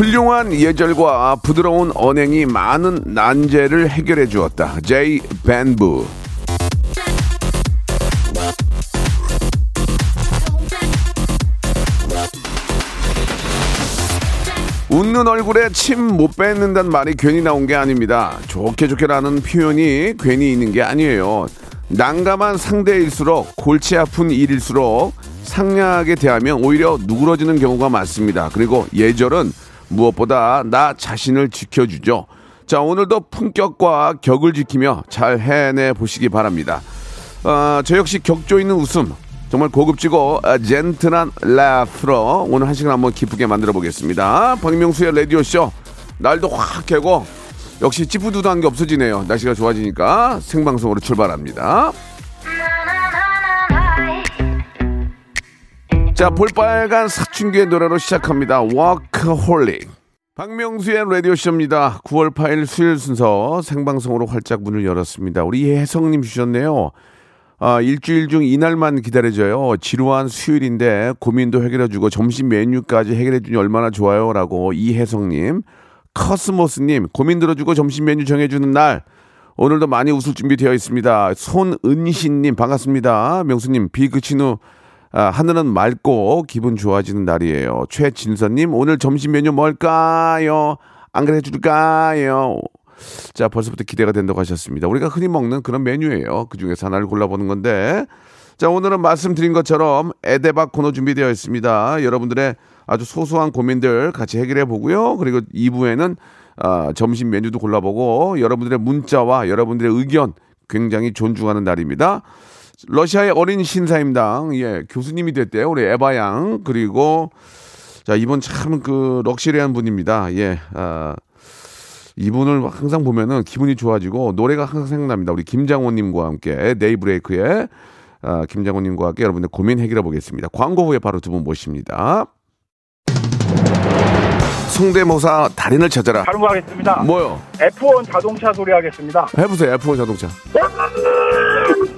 훌륭한 예절과 부드러운 언행이 많은 난제를 해결해 주었다. 제이 벤부. 웃는 얼굴에 침 못 뱉는다는 말이 괜히 나온 게 아닙니다. 좋게 좋게라는 표현이 괜히 있는 게 아니에요. 난감한 상대일수록 골치 아픈 일일수록 상냥하게 대하면 오히려 누그러지는 경우가 많습니다. 그리고 예절은 무엇보다 나 자신을 지켜주죠. 자, 오늘도 품격과 격을 지키며 잘 해내 보시기 바랍니다. 어, 저 역시 격조 있는 웃음, 정말 고급지고 아, 젠틀한 라프로 오늘 한 시간 한번 기쁘게 만들어 보겠습니다. 박명수의 라디오쇼. 날도 확 개고 역시 찌푸두두한 게 없어지네요. 날씨가 좋아지니까 생방송으로 출발합니다. 자, 볼빨간 사춘기의 노래로 시작합니다. 워크홀릭. 박명수의 라디오쇼입니다. 9월 8일 수요일 순서 생방송으로 활짝 문을 열었습니다. 우리 혜성님 주셨네요. 아, 일주일 중 이날만 기다려져요. 지루한 수요일인데 고민도 해결해주고 점심 메뉴까지 해결해주니 얼마나 좋아요. 라고 이혜성님. 코스모스님, 고민 들어주고 점심 메뉴 정해주는 날. 오늘도 많이 웃을 준비 되어 있습니다. 손은신님, 반갑습니다. 명수님, 비 그친 후 아, 하늘은 맑고 기분 좋아지는 날이에요. 최진선님, 오늘 점심 메뉴 뭘까요? 안 그래 줄까요? 자, 벌써부터 기대가 된다고 하셨습니다. 우리가 흔히 먹는 그런 메뉴예요. 그 중에서 하나를 골라보는 건데. 자, 오늘은 말씀드린 것처럼 에데박 코너 준비되어 있습니다. 여러분들의 아주 소소한 고민들 같이 해결해 보고요. 그리고 2부에는 아, 점심 메뉴도 골라보고 여러분들의 문자와 여러분들의 의견 굉장히 존중하는 날입니다. 러시아의 어린 신사임당. 예 교수님이 됐대요 우리 에바 양. 그리고 자 이분 참그 럭셔리한 분입니다. 예 아, 이분을 항상 보면은 기분이 좋아지고 노래가 항상 생각납니다. 우리 김장호님과 함께 네이브레이크의 아, 김장호님과 함께 여러분들 고민 해결해 보겠습니다. 광고 후에 바로 두 분 모십니다. 성대모사 달인을 찾아라. 다른 거 하겠습니다. 뭐요? F1 자동차 소리 하겠습니다. 해보세요 F1 자동차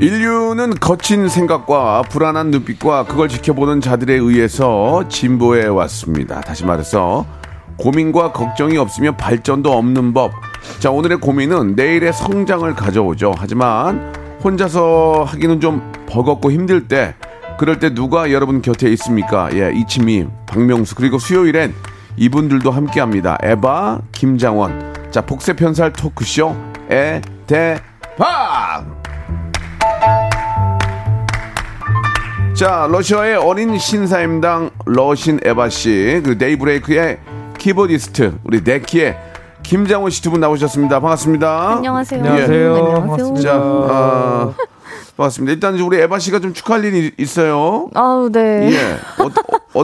인류는 거친 생각과 불안한 눈빛과 그걸 지켜보는 자들에 의해서 진보해 왔습니다. 다시 말해서 고민과 걱정이 없으면 발전도 없는 법. 자, 오늘의 고민은 내일의 성장을 가져오죠. 하지만 혼자서 하기는 좀 버겁고 힘들 때 그럴 때 누가 여러분 곁에 있습니까? 예, 이치미, 박명수 그리고 수요일엔 이분들도 함께합니다. 에바, 김장원. 자, 복세 편살 토크쇼 에대박. 자, 러시아의 어린 신사임당 러신 에바 씨, 그 데이브레이크의 키보디스트 우리 네키의 김장원 씨두 분 나오셨습니다. 반갑습니다. 안녕하세요. 안녕하세요. 안녕하세요. 반갑습니다. 자, 아, 반갑습니다. 일단 우리 에바 씨가 좀 축하할 일이 있어요. 아우 네. 예. 어,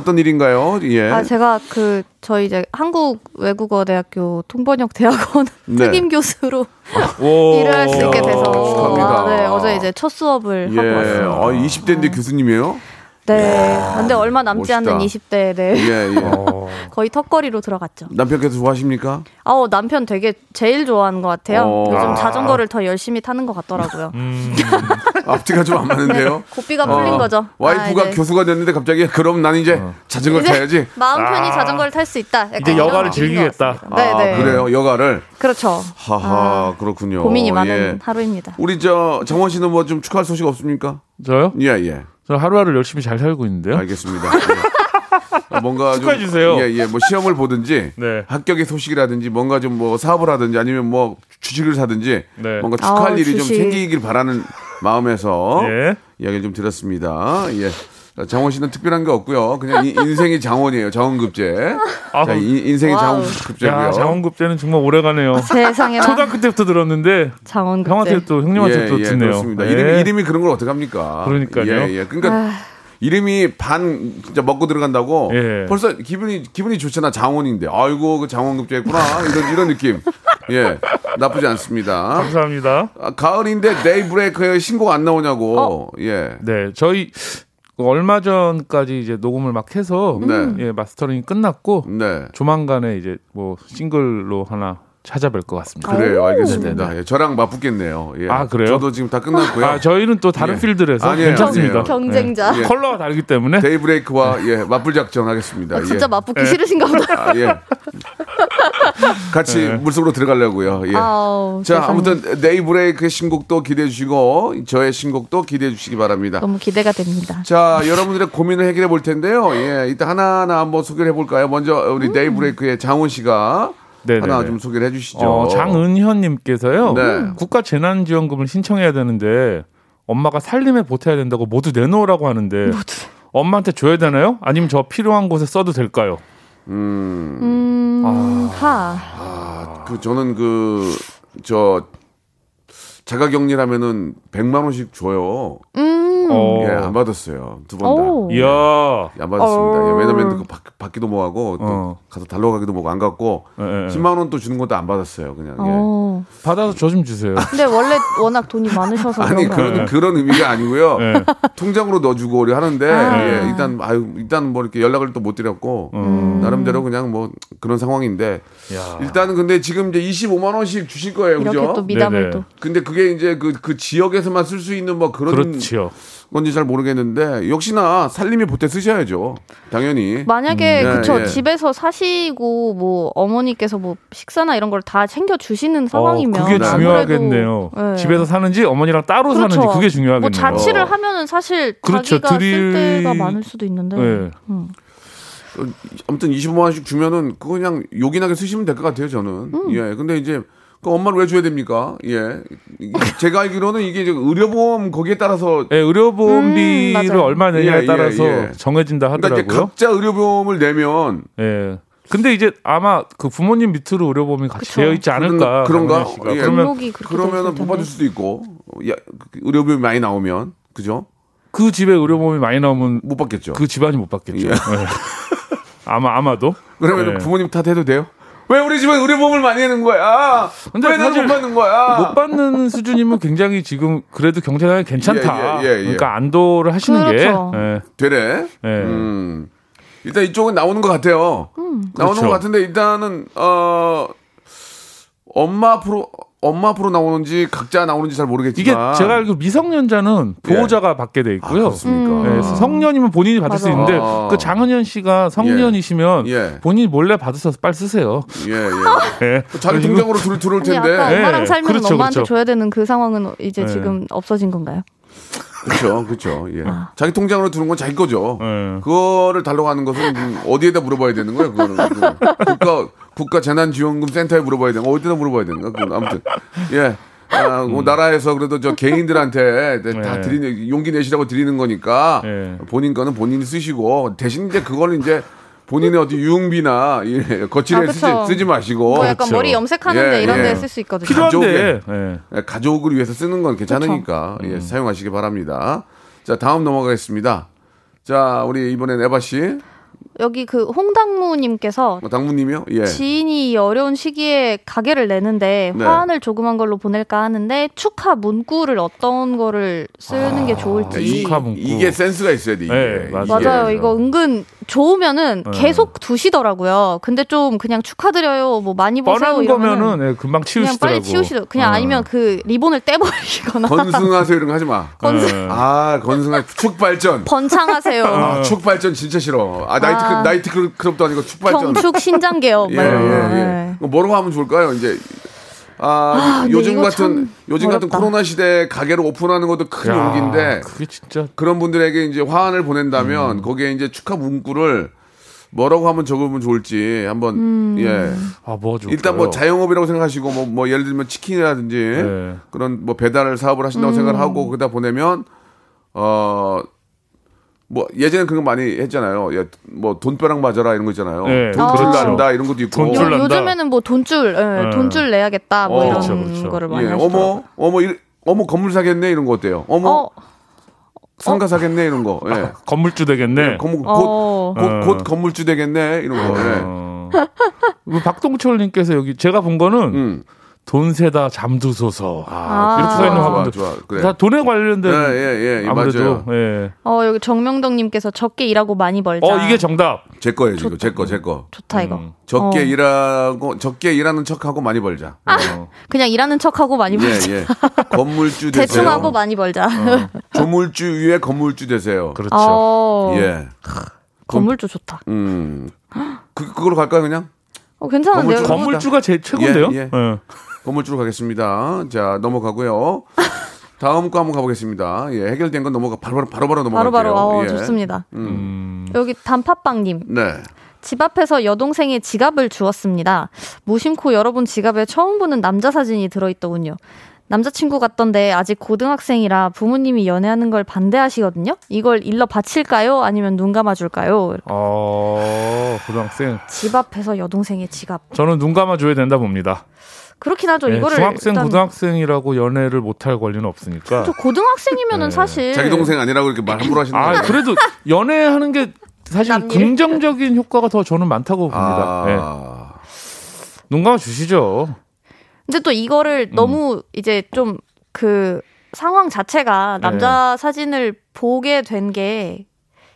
떤 일인가요? 예. 아 제가 그 저희 이제 한국 외국어 대학교 통번역 대학원 네. 특임 교수로 오. 일을 할 수 있게 돼서. 아, 네 어제 이제 첫 수업을 예. 하고 왔습니다. 어, 20대인데 교수님이에요? 네. 근데 얼마 남지 멋있다. 않는 20대 네. 예, 예. 어. 거의 턱걸이로 들어갔죠. 남편께서 좋아하십니까? 아우 남편 되게 제일 좋아하는 것 같아요. 어. 요즘 아. 자전거를 더 열심히 타는 것 같더라고요. 음. 앞뒤가 좀 안 맞는데요? 고삐가 풀린 어, 거죠. 와이프가 아, 이제 교수가 됐는데 갑자기 그럼 난 이제 자전거 이제 타야지. 마음 편히 자전거를 탈 수 있다. 이제 여가를 즐기겠다. 네, 아, 네. 그래요. 여가를. 그렇죠. 하하, 아, 그렇군요. 고민이 많은 예. 하루입니다. 우리 저 정원 씨는 뭐 좀 축하할 소식 없습니까? 저요? 예, 예. 저 하루하루 열심히 잘 살고 있는데요. 알겠습니다. 예. 아, 뭔가 좀 축하해 주세요. 예, 예. 뭐 시험을 보든지 네. 합격의 소식이라든지 뭔가 좀 뭐 사업을 하든지 아니면 뭐 주식을 사든지 네. 뭔가 축하할 아, 일이 주식. 좀 생기길 바라는 마음에서 예. 이야기를 좀 드렸습니다. 예. 장원 씨는 특별한 게 없고요. 그냥 이- 인생이 장원이에요. 장원급제. 아, 자, 이- 인생이. 장원급제고요. 야, 장원급제는 정말 오래가네요. 세상에나 초등학교 때부터 들었는데 장원급제. 형한테 또 형님한테 또 듣네요. 그렇습니다. 예. 이름이, 이름이 그런 걸 어떻게 합니까? 그러니까요. 예, 예. 그러니까 이름이 반 진짜 먹고 들어간다고 예. 벌써 기분이 기분이 좋잖아. 장원인데. 아이고 그 장원급제 했구나. 이런 이런 느낌. 예. 나쁘지 않습니다. 감사합니다. 아, 가을인데 데이브레이크에 신곡 안 나오냐고. 어. 예. 네, 저희 얼마 전까지 이제 녹음을 막 해서 네. 예, mastering이 끝났고 네. 조만간에 이제 뭐 싱글로 하나 찾아뵐 것 같습니다. 그래요. 오. 알겠습니다. 예, 저랑 맞붙겠네요. 예. 아, 그래요? 저도 지금 다 끝났고요. 아, 저희는 또 다른 예. 필드라서 아니에요, 괜찮습니다. 아니에요. 경쟁자. 예. 컬러가 다르기 때문에 데이브레이크와 예, 맞불 작전 하겠습니다. 아, 진짜 예. 맞붙기 싫으신가 보다. 아, 예. 같이 네. 물속으로 들어가려고요. 예. 아우, 자, 세상에. 아무튼 데이브레이크의 신곡도 기대해 주시고 저의 신곡도 기대해 주시기 바랍니다. 너무 기대가 됩니다. 자, 여러분들의 고민을 해결해 볼 텐데요. 예, 일단 하나하나 한번 소개를 해 볼까요? 먼저 우리 데이브레이크의 장훈 씨가 네네네. 하나 좀 소개를 해 주시죠. 어, 장은현님께서요. 네. 국가 재난지원금을 신청해야 되는데 엄마가 살림에 보태야 된다고 모두 내놓으라고 하는데 엄마한테 줘야 되나요? 아니면 저 필요한 곳에 써도 될까요? 음. 음, 하. 아, 그 저는 그 저 자가격리라면은 100만 원씩 줘요. 음. 어. 예, 안 받았어요. 두 번 다. 오. 이야. 예, 안 받았습니다. 어. 예, 왜냐면 그 받, 받기도 뭐하고 또 어. 가서 달러 가기도 뭐고 안 갖고 예, 예. 10만 원 또 주는 것도 안 받았어요. 그냥. 예. 어. 받아서 저 좀 주세요. 근데 원래 워낙 돈이 많으셔서 아니 그런 거 그런 의미가 아니고요. 예. 통장으로 넣어주고 우리 하는데 아. 예, 일단 아유 일단 뭐 이렇게 연락을 또 못 드렸고 음. 나름대로 그냥 뭐 그런 상황인데 야. 일단은 근데 지금 이제 25만 원씩 주실 거예요, 이렇게 그죠? 또 미담을 네네. 또. 근데 그게 이제 그, 그 지역에서만 쓸 수 있는 뭐 그런 그렇지요. 건지 잘 모르겠는데 역시나 살림이 보태 쓰셔야죠. 당연히. 만약에 음, 예, 그쵸 예. 집에서 사시고 뭐 어머니께서 뭐 식사나 이런 걸 다 챙겨 주시는 상황이면 어, 그게 네. 중요하겠네요. 예. 집에서 사는지 어머니랑 따로 그렇죠. 사는지 그게 중요하겠네요. 뭐 자취를 하면은 사실 그렇죠. 자기가 드릴- 쓸 때가 많을 수도 있는데 네. 음. 아무튼 25만 원씩 주면은 그거 그냥 요긴하게 쓰시면 될 것 같아요, 저는. 음. 예. 근데 이제 그 엄마를 왜 줘야 됩니까? 예. 제가 알기로는 이게 이제 의료보험 거기에 따라서 예, 의료보험비를 음. 얼마 내냐에 예, 예, 따라서 예. 정해진다 그러니까 하더라고요. 각자 의료보험을 내면 예. 근데 이제 아마 그 부모님 밑으로 의료보험이 같이 그쵸. 되어 있지 않을까. 그런가? 예. 그러면 그러면은 돼못 받을. 수도 있고 야, 그 의료비용이 많이 나오면 그죠? 그 집에 의료보험이 많이 나오면 못 받겠죠. 그 집안이 못 받겠죠. 예. 예. 아마 아마도. 그러면 예. 부모님 탓해도 돼요? 왜 우리 집에 의료보험을 많이 내는 거야? 근데 왜 나는 사실 못 받는 거야? 못 받는 수준이면 굉장히 지금 그래도 경제상에 괜찮다. 예, 예, 예, 예. 그러니까 안도를 하시는 그렇죠. 게 예. 되래? 예. 음. 일단 이쪽은 나오는 것 같아요. 나오는 그렇죠. 것 같은데 일단은 어 엄마 앞으로 엄마 앞으로 나오는지 각자 나오는지 잘 이게 모르겠지만 제가 알기로 미성년자는 보호자가 받게 돼 아, 있고요. 그렇습니까? 예, 성년이면 본인이 받을 수 맞아. 있는데 아. 그 장은현 씨가 성년이시면 예. 본인이 몰래 받으셔서 빨리 쓰세요. 예, 예. 예. 자기 통장으로 들, 들어올 텐데. 엄마랑 예, 살면 그렇죠, 엄마한테 그렇죠. 줘야 되는 그 상황은 이제 예. 지금 없어진 건가요? 그렇죠, 그렇죠. 예. 아. 자기 통장으로 들어온 건 자기 거죠. 예. 그거를 달라고 하는 것은 음, 어디에다 물어봐야 되는 거예요? 그거는 그거. 국가 국가 재난지원금 센터에 물어봐야 되는 거 어디다 물어봐야 되는 거? 그건 아무튼 예. 아, 뭐 나라에서 그래도 저 개인들한테 다 네. 드리는 용기 내시라고 드리는 거니까 네. 본인 거는 본인이 쓰시고 대신 이제 그걸 이제 본인의 어떤 유흥비나 예, 거칠에 아, 쓰지, 그쵸. 쓰지 마시고 뭐 약간 그렇죠. 머리 염색하는데 예, 이런 예. 데쓸수 있거든요. 필요한데. 가족의- 예. 예, 가족을 위해서 쓰는 건 괜찮으니까 예, 사용하시기 바랍니다. 자 다음 넘어가겠습니다. 자 우리 이번엔 에바 씨, 여기 그 홍당무님께서 어, 당무님이요. 예. 지인이 이 어려운 시기에 가게를 내는데 네. 화환을 조그만 걸로 보낼까 하는데 축하 문구를 어떤 거를 쓰는 게 야, 좋을지. 아, 이, 축하 문구. 이게 센스가 있어야 돼. 이게. 네, 맞아요. 맞아요. 이거 은근 좋으면은 네. 계속 두시더라고요. 근데 좀 그냥 축하드려요. 뭐 많이 보세요 뻔한 이러면은 거면은 예, 금방 그냥 치우시더라고. 빨리 치우시더. 그냥 어. 아니면 그 리본을 떼버리거나 건승하세요 이런 거 하지 마. 예. 아 건승하 축발전. 번창하세요. 아, 축발전 진짜 싫어. 아 나이트 아. 나이트 클럽- 클럽도 아니고 축발전. 경축 신장. 예, 막 이런 거. 예, 예. 네. 그거 뭐라고 하면 좋을까요? 이제 아, 아, 근데 요즘 같은 참 요즘 같은 어렵다. 코로나 시대에 가게를 오픈하는 것도 큰 야, 용기인데 그게 진짜 그런 분들에게 이제 화환을 보낸다면 거기에 이제 축하 문구를 뭐라고 하면 적으면 좋을지 한번 음. 예 아, 뭐가 좋을까요? 일단 뭐 자영업이라고 생각하시고 뭐, 뭐 예를 들면 치킨이라든지 네. 그런 뭐 배달 사업을 하신다고 음. 생각을 하고 그다 보내면 어. 뭐 예전에 그런 거 많이 했잖아요. 예, 뭐 돈벼락 맞아라 이런 거 있잖아요. 네, 돈줄 그렇죠. 난다 이런 것도 있고. 돈줄 요, 난다. 요즘에는 뭐 돈줄, 예, 네. 돈줄 내야겠다 뭐 어, 이런 그렇죠, 그렇죠. 거를 많이 예. 어머 어머 이, 어머 건물 사겠네 이런 거 어때요? 어머 어, 상가 사겠네 이런 거. 예. 건물주 되겠네. 건물 곧, 어. 곧, 어. 곧 건물주 되겠네 이런 거. 예. 어. 그 박동철님께서 여기 제가 본 거는 음. 돈 세다 잠두소서. 아. 이렇게 써 있는 좋아, 화분들. 좋아, 그래. 다 돈에 관련된 예, 예, 예, 아무래도 맞아요. 예. 어 여기 정명덕님께서 적게 일하고 많이 벌자. 어 이게 정답. 제 거예요 지금 제 거, 제 거. 좋다 이거. 음. 적게 어. 일하고 적게 일하는 척하고 많이 벌자. 어. 그냥 일하는 척하고 많이 예, 벌자. 예. 건물주 되세요. 대충 하고 많이 벌자. 조물주 위에 건물주 되세요. 그렇죠. 어, 예. 건물주 좋다. 음. 그 그걸로 갈까요, 그냥? 어, 괜찮은데요? 건물주-? 건물주가 제일 최고인데요. 예, 예. 예. 건물주로 가겠습니다. 자, 넘어가고요. 다음 거 한번 가보겠습니다. 예, 해결된 건 넘어가 바로바로 바로바로 넘어갈게요. 바로바로 어, 예. 좋습니다. 음. 여기 단팥빵님. 네. 집 앞에서 여동생의 지갑을 주었습니다. 무심코 여러분 지갑에 처음 보는 남자 사진이 들어있더군요. 남자친구 같던데 아직 고등학생이라 부모님이 연애하는 걸 반대하시거든요. 이걸 일러 바칠까요? 아니면 눈 감아줄까요? 어 고등학생. 집 앞에서 여동생의 지갑. 저는 눈 감아줘야 된다 봅니다. 그렇긴 하죠. 예, 이거를 중학생, 일단 고등학생이라고 연애를 못할 권리는 없으니까. 또 고등학생이면은 네. 사실 자기 동생 아니라고 이렇게 말 함부로 하시는 아 거예요. 그래도 연애하는 게 사실 남일? 긍정적인 효과가 더 저는 많다고 봅니다. 예. 아. 눈 감아 주시죠. 근데 또 음. 이거를 너무 이제 좀 그 상황 자체가 네. 남자 사진을 보게 된 게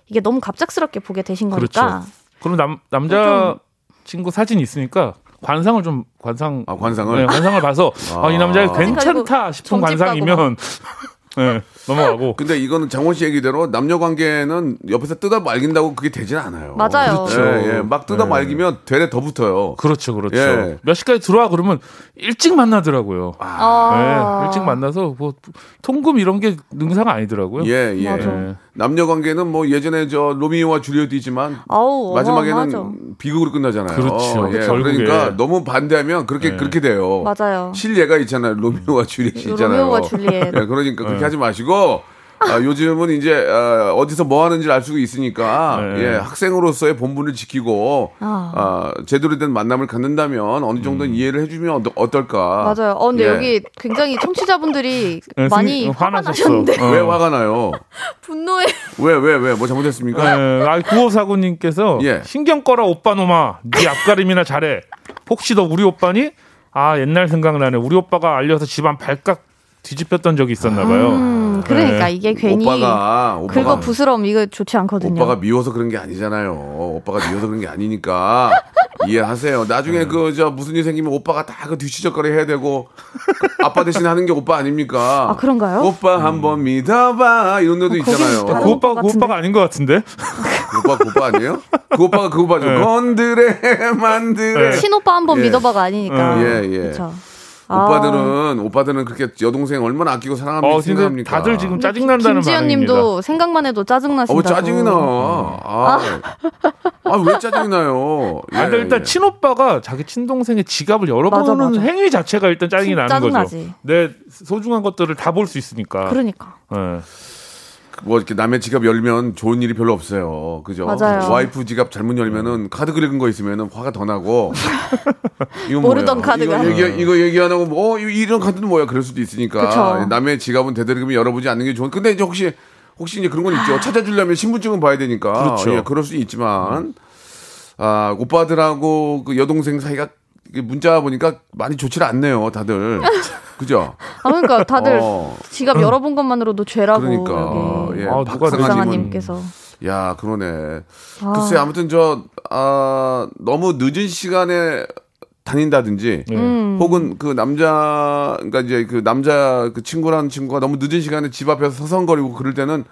이게 너무 갑작스럽게 보게 되신 거니까 그렇죠. 그럼 남 남자 친구 사진 있으니까 관상을 좀 관상 아, 관상을? 네, 관상을 봐서 아, 이 남자가 괜찮다 싶은 관상이면 네, 넘어가고 근데 이거는 장원 씨 얘기대로 남녀 관계는 옆에서 뜯어 말긴다고 그게 되진 않아요. 맞아요. 그렇죠. 예, 예. 막 뜯어 네. 말기면 되레 더 붙어요. 그렇죠, 그렇죠. 예. 몇 시까지 들어와 그러면 일찍 만나더라고요. 아. 네, 일찍 만나서 뭐 통금 이런 게 능사가 아니더라고요. 예, 예. 맞아. 예. 남녀 관계는 뭐 예전에 저 로미오와 줄리엣이지만 아우 마지막에는 어마어마하죠. 비극으로 끝나잖아요. 그렇죠. 예. 그러니까 너무 반대하면 그렇게 네. 그렇게 돼요. 맞아요. 실례가 있잖아요. 로미오와 줄리엣이 있잖아요. 로미오와 줄리엣. 예, 그러니까 그렇게 네. 하지 마시고 아, 요즘은 이제 아, 어디서 뭐 하는지 알 수가 있으니까 네. 예, 학생으로서의 본분을 지키고 아. 아, 제대로 된 만남을 갖는다면 어느 정도는 이해를 해주면 어떨- 어떨까? 맞아요. 어 근데 예. 여기 굉장히 청취자분들이 네, 많이 승- 화가 화나셨어. 나셨는데 어. 왜 화가 나요? 분노에 왜 왜 왜 뭐 잘못했습니까? 예, 아, 구호사구님께서 예. 신경 꺼라 오빠 놈아 네 앞가림이나 잘해 혹시 너 우리 오빠니? 아 옛날 생각나네 우리 오빠가 알려서 집안 발칵 뒤집혔던 적이 있었나 봐요 음, 그러니까 네. 이게 괜히 오빠가 오빠가 긁어 부스럼 이거 좋지 않거든요. 오빠가 미워서 그런 게 아니잖아요. 오빠가 미워서 그런 게 아니니까 이해하세요. 나중에 그저 무슨 일 생기면 오빠가 다 그 뒤치적거리 해야 되고 그 아빠 대신 하는 게 오빠 아닙니까? 아, 그런가요? 오빠 한번 믿어봐 이런 노래도 거긴 있잖아요. 그 오빠 오빠 그 오빠가 아닌 것 같은데 그 오빠 그 오빠 아니에요? 그 오빠가 그 오빠죠. 네. 건드레 만드레. 네. 친오빠 한번 예. 믿어봐가 아니니까. 예, 예. 그 렇죠. 오빠들은 오빠들은 그렇게 여동생 얼마나 아끼고 사랑합니까? 어 생각합니까? 다들 지금 짜증 난다는 반응입니다 김지현님도 생각만 해도 짜증 어, 나신다고. 왜 짜증이 나? 아, 아, 왜 짜증이 나요? 아, 예, 일단 예. 친오빠가 자기 친동생의 지갑을 열어보는. 행위 자체가 일단 짜증이 진- 나는 거죠. 짜증나지. 내 소중한 것들을 다 볼 수 있으니까. 그러니까. 예. 뭐 이렇게 남의 지갑 열면 좋은 일이 별로 없어요. 그죠? 맞아요. 와이프 지갑 잘못 열면은 카드 긁은 거 있으면은 화가 더 나고. 이거 모르던? 카드가. 이거 얘기 이거 얘기 안 하고 뭐 어, 이런 카드는 뭐야? 그럴 수도 있으니까 그쵸. 남의 지갑은 대대로 열어보지 않는 게 좋은. 근데 이제 혹시 혹시 이제 그런 건 있죠. 찾아주려면 신분증은 봐야 되니까. 그렇죠. 예, 그럴 수 있지만 아 오빠들하고 그 여동생 사이가 문자 보니까 많이 좋지를 않네요, 다들. 그죠? 아 그러니까 다들 어. 지갑 열어본 것만으로도 죄라고 그러니까 여기 예, 아, 박상아님께서 야 그러네. 글쎄 아무튼 저 아, 너무 늦은 시간에 다닌다든지 음. 혹은 그 남자 그러니까 이제 그 남자 그 친구라는 친구가 너무 늦은 시간에 집 앞에서 서성거리고 그럴 때는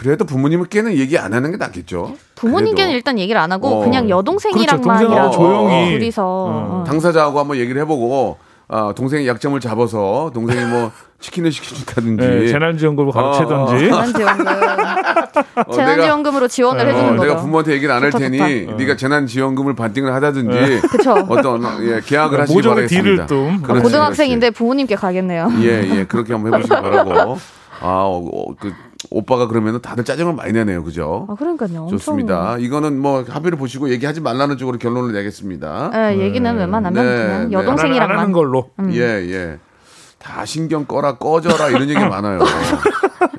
그래도 부모님께는 얘기 안 하는 게 낫겠죠. 부모님께는 그래도. 일단 얘기를 안 하고 어. 그냥 여동생이랑만 그렇죠. 조용히. 둘이서 어. 어. 당사자하고 한번 얘기를 해보고 아, 동생의 약점을 잡아서 동생이 뭐 치킨을 시켜준다든지 예, 재난지원금을. 재난지원금 어, 재난지원금으로 지원을 어, 해주는 거죠. 내가 부모한테 얘기를 안 할 테니 좋다. 네가 재난지원금을 반띵을 하다든지 그쵸. 어떤 예, 계약을 하시기 모종의 바라겠습니다. 딜을 좀. 아, 그렇지, 고등학생인데 부모님께 가겠네요. 그렇지. 예, 예, 그렇게 한번 해보시기 바라고. 아, 어, 어, 그 오빠가 그러면은 다들 짜증을 많이 내네요, 그죠? 아 그러니까요. 엄청- 좋습니다. 이거는 뭐 합의를 보시고 얘기하지 말라는 쪽으로 결론을 내겠습니다. 예, 얘기는 웬만하면 네, 그냥 네. 안, 하는- 안 여동생이랑만. 하는 걸로. 예, 예. 다 신경 꺼라, 꺼져라 이런 얘기 많아요.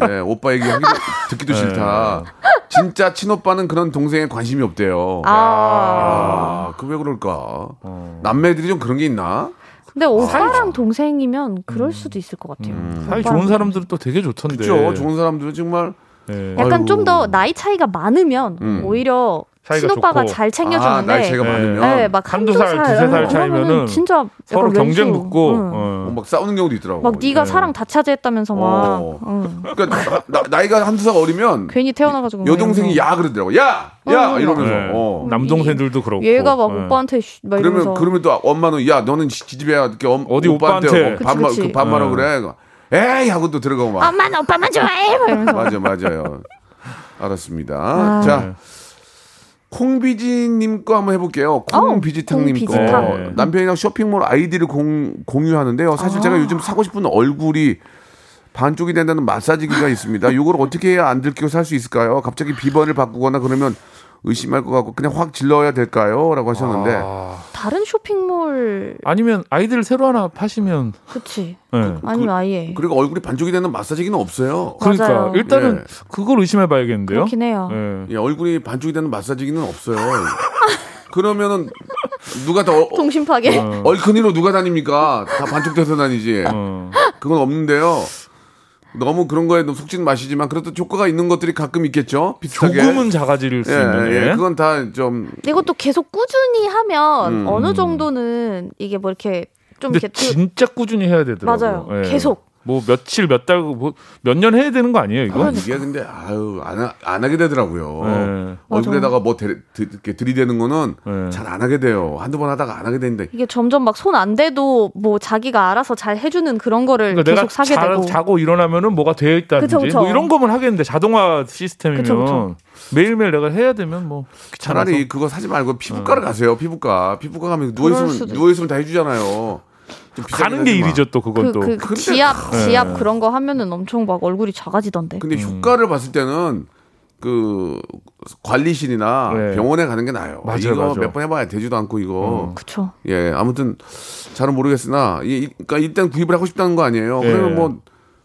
예, 오빠 얘기 하기 듣기도 싫다. 진짜 친오빠는 그런 동생에 관심이 없대요. 아, 아, 그 왜 그럴까? 남매들이 좀 그런 게 있나? 근데 오빠랑 동생이면 그럴 수도 있을 것 같아요. 사이 오빠랑 좋은 사람들은 또 되게 좋던데. 그렇죠. 좋은 사람들은 정말 예. 약간. 좀 더 나이 차이가 많으면 음. 오히려 친오빠가 좋고. 잘 아, 챙겨주는데 나이 차이가 네. 많으면 네, 막 한두 살, 살, 두세 살 그러면은 차이면은 진짜 서로 경쟁. 붙고. 응. 어. 어, 막 싸우는 경우도 있더라고. 막 네가 네. 사랑 다 차지했다면서 막 어. 응. 그러니까 나, 나이가 한두 살 어리면 괜히 태어나가지고 막 여동생이. 야 그러더라고. 야, 야 어, 이러면서. 네. 어. 남동생들도 그렇고. 얘가 막 예. 오빠한테 쉬- 막 그러면 그러면 또 엄마는 야 너는 지- 지집애야 이렇게 엄, 어디 오빠한테, 오빠한테. 어, 반말 그치. 그 반말하고 어. 그래. 에이 하고 또 들어가고 막. 엄마는 오빠만 좋아해 막 이러면서 맞아 맞아요. 알았습니다. 아. 자. 콩비지님 거 한번 해볼게요. 콩비지탕님 거. 콩비지탕. 네. 남편이랑 쇼핑몰 아이디를 공, 공유하는데요. 사실 제가 요즘 사고 싶은 얼굴이 반쪽이 된다는 마사지기가 있습니다. 이걸 어떻게 해야 안 들키고 살 수 있을까요? 갑자기 비번을 바꾸거나 그러면 의심할 것 같고 그냥 확 질러야 될까요? 라고 하셨는데 아. 다른 쇼핑몰 아니면 아이들 새로 하나 파시면. 그치 예. 아니면 아예 그리고 얼굴이 반쪽이 되는 마사지기는 없어요. 그러니까 맞아요. 일단은 예. 그걸 의심해봐야겠는데요. 그렇긴 해요. 예. 예, 얼굴이 반쪽이 되는 마사지기는 없어요. 그러면은 누가 더 어, 통신 파괴 어. 얼큰이로 누가 다닙니까? 다 반쪽 돼서 다니지. 어. 그건 없는데요. 너무 그런 거에 너무 속지는 마시지만 그래도 효과가 있는 것들이 가끔 있겠죠. 비슷하게. 조금은 작아질 수 예, 있는. 예, 예. 그건 다 좀 이것도 계속 꾸준히 하면 음. 어느 정도는 이게 뭐 이렇게 좀 근데 이렇게 그- 진짜 꾸준히 해야 되더라고요. 맞아요. 예. 계속. 뭐 며칠 몇 달 뭐 몇 년 해야 되는 거 아니에요 이거? 이게 근데 아유 안, 하, 안 하게 되더라고요. 네. 얼굴에다가 뭐 대, 드, 이렇게 들이대는 거는 네. 잘안 하게 돼요. 한두 번 하다가 안 하게 되는데 이게 점점 막 손 안 대도 뭐 자기가 알아서 잘 해주는 그런 거를 그러니까 계속 사게 자, 되고 자고 일어나면은 뭐가 되어 있다든지 그쵸, 그쵸. 뭐 이런 거면 하겠는데 자동화 시스템이면 그쵸, 그쵸. 매일매일 내가 해야 되면 뭐 귀찮아서 차라리 그거 사지 말고 피부과를 가세요. 피부과 피부과 가면 누워 있으면 누워 있으면 다 해주잖아요. 가는 게. 일이죠 또 그건 그, 또. 그 근데- 지압 네. 지압 그런 거 하면은 엄청 막 얼굴이 작아지던데. 근데 효과를 봤을 때는 그 관리실이나 네. 병원에 가는 게 나아요. 맞아요, 이거. 몇 번 해봐야 되지도 않고 이거. 그쵸. 예, 아무튼 잘은 모르겠으나, 이, 그러니까 일단 구입을 하고 싶다는 거 아니에요. 예. 그러면 뭐,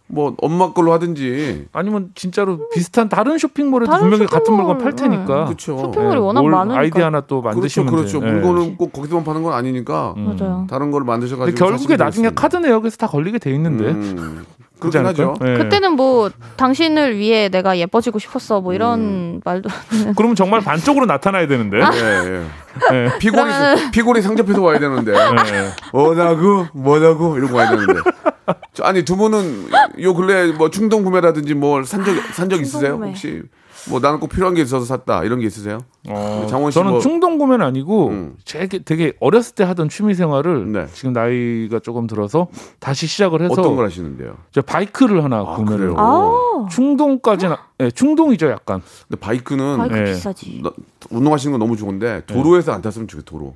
뭐 엄마 걸로 하든지. 아니면 진짜로 비슷한 다른 쇼핑몰에도 다른 분명히 같은 쇼핑몰, 물건 팔 테니까. 그렇죠. 쇼핑몰이 예, 워낙 뭘 많으니까. 아이디 하나 또 그렇죠, 만드시면 그렇죠. 돼. 예. 물건은 꼭 거기서만 파는 건 아니니까 맞아요. 다른 걸 만드셔 가지고. 근데 결국에 나중에. 카드 내역에서 다 걸리게 돼 있는데. 음, 그렇긴? 하죠. 예. 그때는 뭐 당신을 위해 내가 예뻐지고 싶었어 뭐 이런 음. 말도 그러면 정말 반쪽으로 나타나야 되는데. 아. 예, 예. 예. 피골이, 피골이 상접해서 와야 되는데. 예. 뭐라고 뭐라고 이러고 와야 되는데 저, 아니 두 분은 요 근래 뭐 충동 구매라든지 뭘 산적 산적 있으세요 구매. 혹시 뭐 나는 꼭 필요한 게 있어서 샀다 이런 게 있으세요 어, 장원 씨 저는 뭐- 충동 구매는 아니고 음. 되게, 되게 어렸을 때 하던 취미 생활을 네. 지금 나이가 조금 들어서 다시 시작을 해서 어떤 걸 하시는데요 저 바이크를 하나 아, 구매를? 아 충동까지는 예, 충동이죠 약간 근데 바이크는 바이크 예. 비싸지. 나- 운동하시는 건 너무 좋은데 도로에서 안 탔으면 좋겠어 도로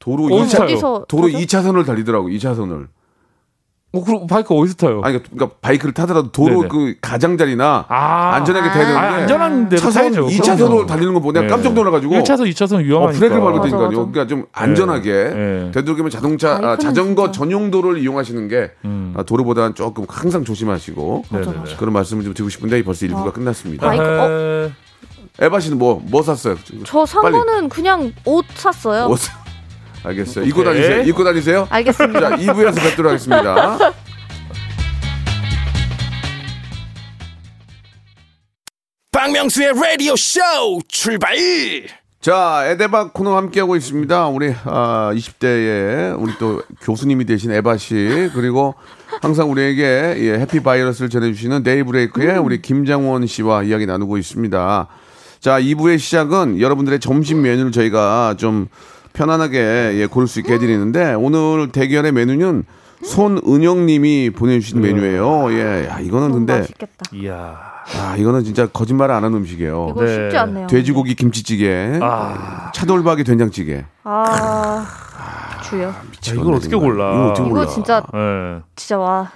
도로 어디서 2차 어디서 도로 타죠? 2차선을 달리더라고 2차선을 어, 그럼 바이크 어디서 타요? 아니 그러니까 바이크를 타더라도 도로 네네. 그 가장자리나 아. 안전하게 돼야 되는데 아, 안전한 데로 차선 타야죠. 2차선으로 그럼요. 달리는 거 내가 네. 깜짝 놀라가지고 1차선, 2차선 어, 위험하니까. 브레이크를 밟을 맞아, 테니까요. 맞아. 그러니까 좀 안전하게 네. 되도록이면 자동차 아, 자전거 진짜. 전용 도로를 이용하시는 게 음. 아, 도로보다는 조금 항상 조심하시고 네네네. 그런 말씀을 좀 드리고 싶은데 벌써 일부가 어. 끝났습니다. 바이크, 어? 에, 에바 씨는 뭐뭐 샀어요? 저산 빨리. 거는 그냥 옷 샀어요. 옷 알겠어요. 입고 오케이. 다니세요. 입고 다니세요. 알겠습니다. 자, 2부에서 뵙도록 하겠습니다. 박명수의 라디오 쇼 출발 자, 에데바 코너 함께하고 있습니다. 우리 아, 20대의 우리 또 교수님이 되신 에바 씨 그리고 항상 우리에게 예, 해피 바이러스를 전해주시는 데이브레이크의 우리 김장원 씨와 이야기 나누고 있습니다. 자, 2부의 시작은 여러분들의 점심 메뉴를 저희가 좀 편안하게 예, 고를 수 있게 해드리는데 오늘 대결의 메뉴는 손은영님이 보내주신 메뉴예요. 예, 야, 이거는 근데 맛있겠다. 이야. 아, 이거는 진짜 거짓말 안 하는 음식이에요. 이거 네. 쉽지 않네요. 돼지고기 김치찌개, 아. 차돌박이 된장찌개. 아 주요. 야, 이걸 어떻게 골라? 이거 어떻게 이거 골라? 진짜 예. 진짜 와.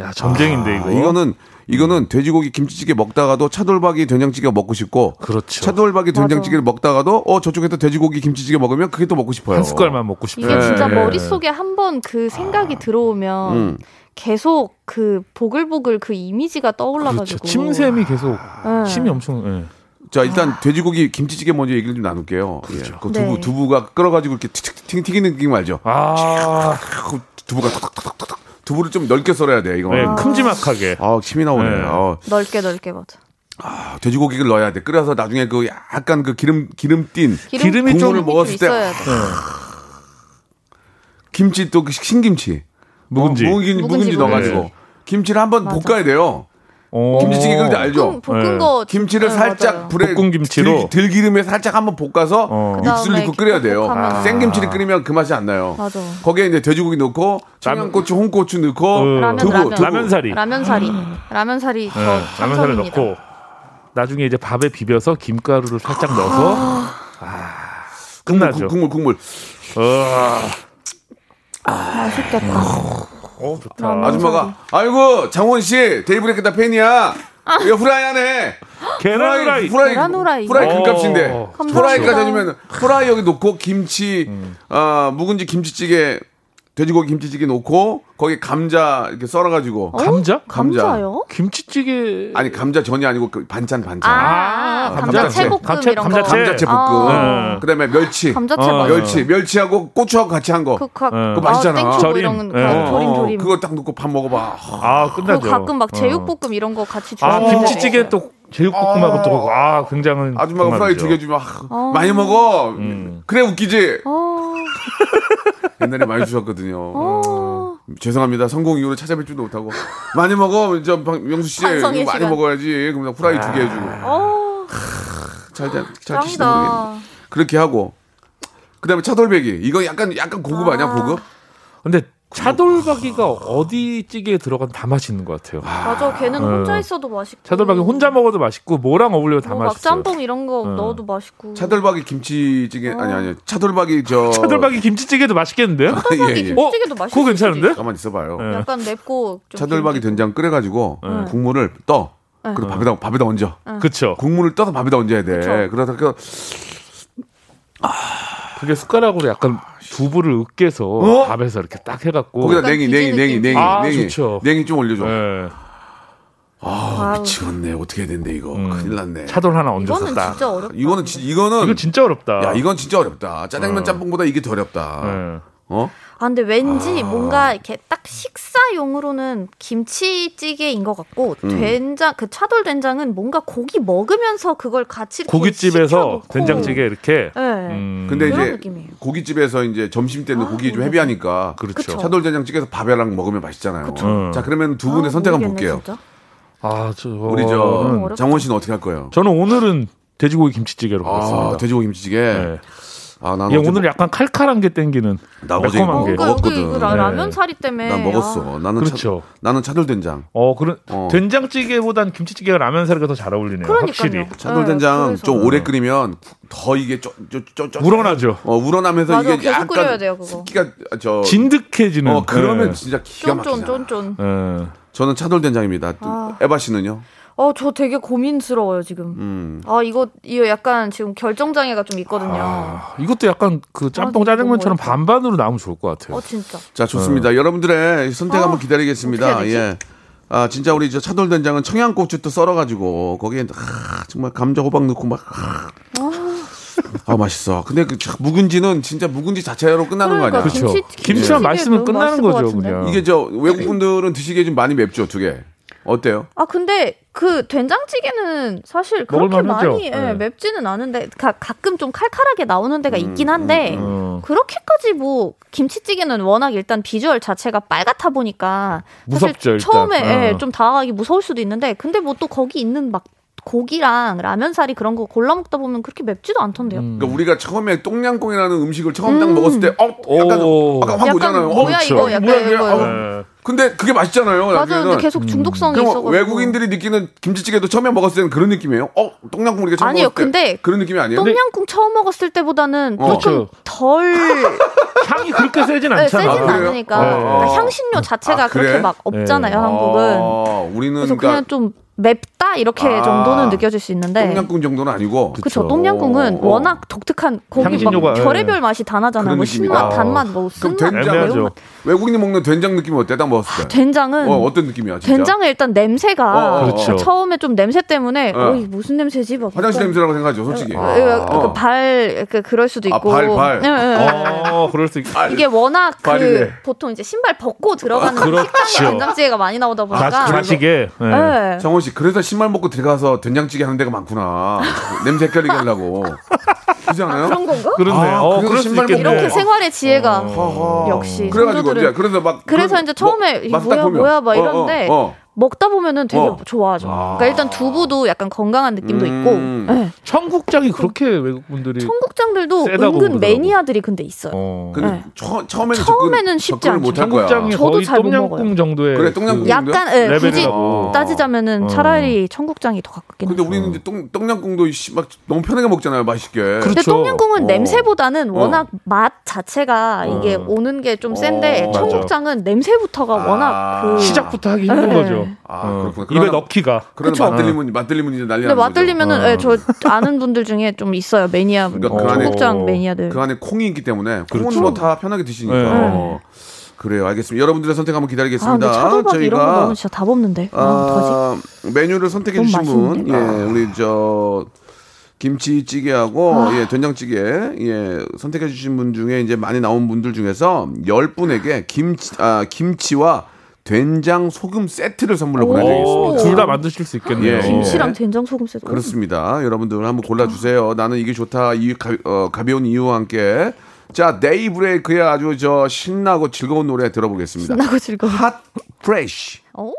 야, 전쟁인데, 이거. 아, 이거는 이거는 돼지고기 김치찌개 먹다가도 차돌박이 된장찌개 먹고 싶고 그렇죠. 차돌박이. 된장찌개를 먹다가도 어 저쪽에서 돼지고기 김치찌개 먹으면 그게 또 먹고 싶어요. 한 숟갈만 먹고 싶어. 이게 진짜 네. 머릿속에 한 번 그 생각이 들어오면 음. 계속 그 보글보글 그 이미지가 그렇죠. 떠올라가지고. 침샘이 계속 네. 침이 엄청 예. 자 일단 돼지고기 김치찌개 먼저 얘기를 좀 나눌게요. 예. 그 두부 네. 두부가 끓어가지고 이렇게 튀- 튀기는 느낌 알죠? 아, 그 두부가 톡톡톡톡 두부를 좀 넓게 썰어야 돼 이거. 네, 는 큼지막하게. 아 침이 나오네. 네. 아, 넓게 넓게 맞아. 아, 돼지고기를 넣어야 돼. 끓여서 나중에 그 약간 그 기름 기름 띤 기름, 기름이 좀 국물을 먹었을 때 있어야 돼. 김치 또그 신김치. 묵은지. 어, 묵은지, 묵은지, 묵은지 넣어가지고 묵은지. 김치를 한번. 볶아야 돼요. 어. 김치찌개 그런지 알죠? 볶은, 볶은 네. 거 김치를 네, 살짝 맞아요. 불에 볶은 김치로? 들, 들기름에 살짝 한번 볶아서 어. 육수를 그다음에 넣고 끓여야 돼요. 볶아면- 생김치를 끓이면 그 맛이 안 나요. 맞아. 거기에 이제 돼지고기 넣고 청양고추, 홍고추 넣고 어. 라면 두부, 라면 두부. 라면사리. 라면사리 라면사리 라면사를 참성입니다. 넣고 나중에 이제 밥에 비벼서 김가루를 살짝 넣어서 아, 끝나죠. 국물, 국물. 어, 맛있겠다. 어, 좋다. 라면. 아줌마가 아이고 장원 씨 데이브레이크 다 팬이야. 이거 후라이 하네. 계란 후라이. 후라이 계란 후라이. 후라이 어. 금값인데 감사합니다. 후라이까지 아니면 후라이 여기 놓고 김치 아 묵은지 김치찌개 돼지고기 김치찌개 놓고 거기 감자 이렇게 썰어가지고 감자? 감자. 감자 요? 김치찌개. 아니 감자 전이 아니고 그 반찬 반찬 아, 아, 감자채 볶음 감자- 이런 거. 감자채. 감자채 볶음 아. 그다음에 멸치 감자채 어. 멸치 멸치하고 고추하고 같이 한거 그, 가, 어. 그거 맛있잖아. 아, 땡초 절임. 이런 거 예. 어, 조림 어, 조림. 그거 딱 넣고 밥 먹어봐 아, 끝나죠. 그 가끔 막 어. 제육볶음 이런 거 같이 아. 김치찌개 또 제육볶음하고 또 아, 굉장한 아줌마가 후라이 두 개 주면 아, 어. 많이 먹어 음. 그래 웃기지 어, 옛날에 많이 주셨거든요 어. 죄송합니다. 성공 이후로 찾아뵐 줄도 못하고 많이 먹어. 저 방- 명수 씨 많이 시간. 먹어야지. 그럼 후라이 두개 해주고 어, 잘잘 잘 드시는. 짱이다. 그렇게 하고 그다음에 차돌배기 이거 약간 약간 고급 아. 니야 고급? 근데 차돌박이가 어디 찌개에 들어가도 다 맛있는 것 같아요. 맞아, 걔는 어. 혼자 있어도 맛있고. 차돌박이 혼자 먹어도 맛있고 뭐랑 어울려도 다뭐 맛있어. 막짬뽕 이런 거 어. 넣어도 맛있고. 차돌박이 김치찌개 아니 아니 차돌박이 저 차돌박이 김치찌개도 맛있겠는데요? 예, 예. 김치찌개도 맛있어. 그거 괜찮은데? 가만 있어봐요. 네. 약간 맵고 좀 차돌박이. 된장 끓여가지고 네. 국물을 떠. 그리고 밥에다 밥에다 얹어. 그쵸. 국물을 떠서 밥에다 얹어야 돼. 그쵸. 그러다 그 그게 숟가락으로 약간 두부를 으깨서 어? 밥에서 이렇게 딱 해갖고. 거기다 냉이 냉이 냉이. 냉이 아, 냉이 좋죠. 냉이 좀 올려줘. 예. 아. 미치겠네. 어떻게 해야 된대 이거. 음. 큰일 났네. 차돌 하나 얹어서 이거는 딱. 진짜 어렵다. 이거는 지- 이거는 이거 진짜 어렵다. 야 이건 진짜 어렵다. 짜장면 어. 짬뽕보다 이게 더 어렵다. 예. 어? 아 근데 왠지 뭔가 이렇게 딱 식사용으로는 김치찌개인 것 같고 음. 된장 그 차돌 된장은 뭔가 고기 먹으면서 그걸 같이 이렇게 고깃집에서 시켜놓고. 된장찌개 이렇게. 네. 음. 근데 이제 느낌이에요. 고깃집에서 이제 점심 때는 아, 고기 좀. 헤비하니까 그렇죠. 그쵸. 차돌 된장찌개에서 밥이랑 먹으면 맛있잖아요. 그쵸. 자 그러면 두 분의 아, 선택 한번 볼게요. 진짜. 아, 저. 우리 너무 저. 장원 씨는 어떻게 할 거예요? 저는 오늘은 돼지고기 김치찌개로 아 가겠습니다. 돼지고기 김치찌개. 네. 아, 난얘 어제 오늘 약간 칼칼한 게 땡기는 나 어제 매콤한 어, 게. 그러니까 먹었거든. 라, 네. 라면 사리 때문에. 난 먹었어. 나는 그렇죠. 차, 나는 차돌 된장. 어, 그런 어. 된장찌개보단 김치찌개가 라면 사리가 더 잘 어울리네요. 그러니까요. 확실히. 차돌 된장 네, 그래서. 좀 오래 끓이면 더 이게 쪼쪼쪼 우러나죠. 어 우러나면서 맞아, 이게 계속 약간 끓여야 돼요, 그거. 습기가 저 진득해지는. 어 그러면 예. 진짜 기가 막히다. 쫀쫀 쫀쫀. 예. 저는 차돌 된장입니다. 또 아. 에바 씨는요? 어, 저 되게 고민스러워요, 지금. 음. 아, 이거, 이거 약간 지금 결정장애가 좀 있거든요. 아, 이것도 약간 그 짬뽕 아, 짜장면처럼 반반으로 나오면 좋을 것 같아요. 어, 진짜. 자 좋습니다. 여러분들의 선택 아, 한번 기다리겠습니다. 예. 아 진짜 우리 저 차돌된장은 청양고추도 썰어가지고 거기에 아, 정말 감자 호박 넣고 막. 아, 맛있어. 근데 그 참, 묵은지는 진짜 묵은지 자체로 끝나는 거 아니야? 그러니까 그렇죠. 김치- 김치만 맛있으면 끝나는 거죠. 그냥. 이게 저 외국분들은 드시기에 좀 많이 맵죠, 두 개. 어때요? 아 근데 그 된장찌개는 사실 그렇게? 많이 예, 네. 맵지는 않은데 가, 가끔 좀 칼칼하게 나오는 데가 있긴 한데 음. 그렇게까지 뭐 김치찌개는 워낙 일단 비주얼 자체가 빨갛다 보니까 사실 무섭죠, 일단. 처음에 예, 어. 좀 다가가기 무서울 수도 있는데 근데 뭐 또 거기 있는 막 고기랑 라면사리 그런 거 골라 먹다 보면 그렇게 맵지도 않던데요. 음. 그러니까 우리가 처음에 똥냥꿍이라는 음식을 처음 딱 먹었을 때, 어, 약간, 오. 약간 확 약간 오잖아요. 어, 뭐야 그렇죠. 이거 약간 뭐야, 이게? 이거 아우, 예. 근데 그게 맛있잖아요. 맞아요. 근데 계속 중독성이 그럼 있어 가지고 외국인들이 느끼는 김치찌개도 처음에 먹었을 때는 그런 느낌이에요? 어, 똥냥꿍 우리가 처음 아니요, 먹었을 때 근데 그런 느낌이 아니에요? 똥냥꿍 처음 먹었을 때보다는 어. 조금 그렇죠. 덜 향이 그렇게 세진 네, 않잖아. 세진 아? 않으니까 네. 그러니까 향신료 자체가 아, 그래? 그렇게 막 없잖아요 네. 한국은 아, 우리는 그래서 그러니까 그냥 좀 맵다 이렇게 아, 정도는 느껴질 수 있는데 똥냥꿍 정도는 아니고. 그쵸. 똥냥꿍은 어. 워낙 독특한 거기 막 예. 별의별 맛이 다 나잖아요 뭐. 신맛 단맛 뭐 쓴맛. 매운맛 외국인이 먹는 된장 느낌이 어때? 딱 먹었을 때. 된장은 어, 어떤 느낌이야, 진짜? 된장의 일단 냄새가 어, 어, 그렇죠. 처음에 좀 냄새 때문에 어. 어. 이 무슨 냄새지 막 화장실 약간 냄새라고 생각하죠, 솔직히. 어, 어. 발, 그, 그럴 수도 아, 있고. 발, 발. 예, 예, 예. 어, 그럴 수 있. 이게 워낙 그. 보통 이제 신발 벗고 들어가는 아, 그렇죠. 식당 된장찌개가 많이 나오다 보니까. 가, 가시게. 예. 예. 정원 씨, 그래서 신발 먹고 들어가서 된장찌개 하는 데가 많구나. 냄새 헷갈리게 하려고. 그렇지 않아요? 그런 건가? 그렇네. 아, 어, 그래서 신발 있겠네. 이렇게 어. 생활의 지혜가 허허. 역시 그래가지고 이제 그래서 막 그래서 그런- 이제 처음에 뭐, 뭐야 보면. 뭐야 막 어, 어, 어. 먹다 보면은 되게 어. 좋아하죠. 아. 그러니까 일단 두부도 약간 건강한 느낌도 음. 있고 예. 청국장이 그렇게 외국 분들이 청국장들도 세다고 은근 그러더라고. 매니아들이 근데 있어요. 어. 근데 네. 처, 처음에는 처음에는 접근, 쉽지 않죠. 청국장이 저도 거의 잘못 똠양꿍 먹어요. 정도의 그래, 똥양꿍 그 약간 예, 굳이 레벨이라고. 따지자면은 어. 차라리 청국장이 더 가깝긴 근데. 우리는 이제 똥, 똥냥꿍도 씨, 막 너무 편하게 먹잖아요, 맛있게. 그렇죠. 근데 똥냥꿍은 어. 냄새보다는 어. 워낙 맛 자체가 이게 오는 게 좀 센데 어. 청국장은 냄새부터가 아. 워낙 그 시작부터 하기 힘든 네. 거죠. 아, 어. 그렇구나. 입에 넣기가. 그쵸. 맛들리면, 맛들리면 이제 난리 근데 나는 거죠. 맛들리면은 어. 예, 저 아는 분들 중에 좀 있어요 매니아 분들 그러니까 그 안에- 청국장 어. 매니아들 그 안에 콩이 있기 때문에 콩은 그렇죠. 뭐다 편하게 드시니까. 네. 어. 그래요, 알겠습니다. 여러분들의 선택 한번 아 기다리겠습니다. 차돌박 이런 거 저희가 넣으면 진짜 다 먹는데 아, 아, 메뉴를 선택해 너무 주신 분. 예, 우리 저 김치찌개하고 아. 예, 된장찌개 예, 선택해 주신 분 중에 이제 많이 나온 분들 중에서 10분에게 김치 아, 김치와 된장 소금 세트를 선물로 보내 드리겠습니다. 둘 다 만드실 수 있겠네요. 예. 김치랑 예. 된장 소금 세트 그렇습니다. 여러분들 한번 골라 주세요. 나는 이게 좋다. 이 가, 어, 가벼운 이유와 함께 자, 데이브레이크의 아주 저 신나고 즐거운 노래 들어보겠습니다. 신나고 즐거워 hot fresh. 오.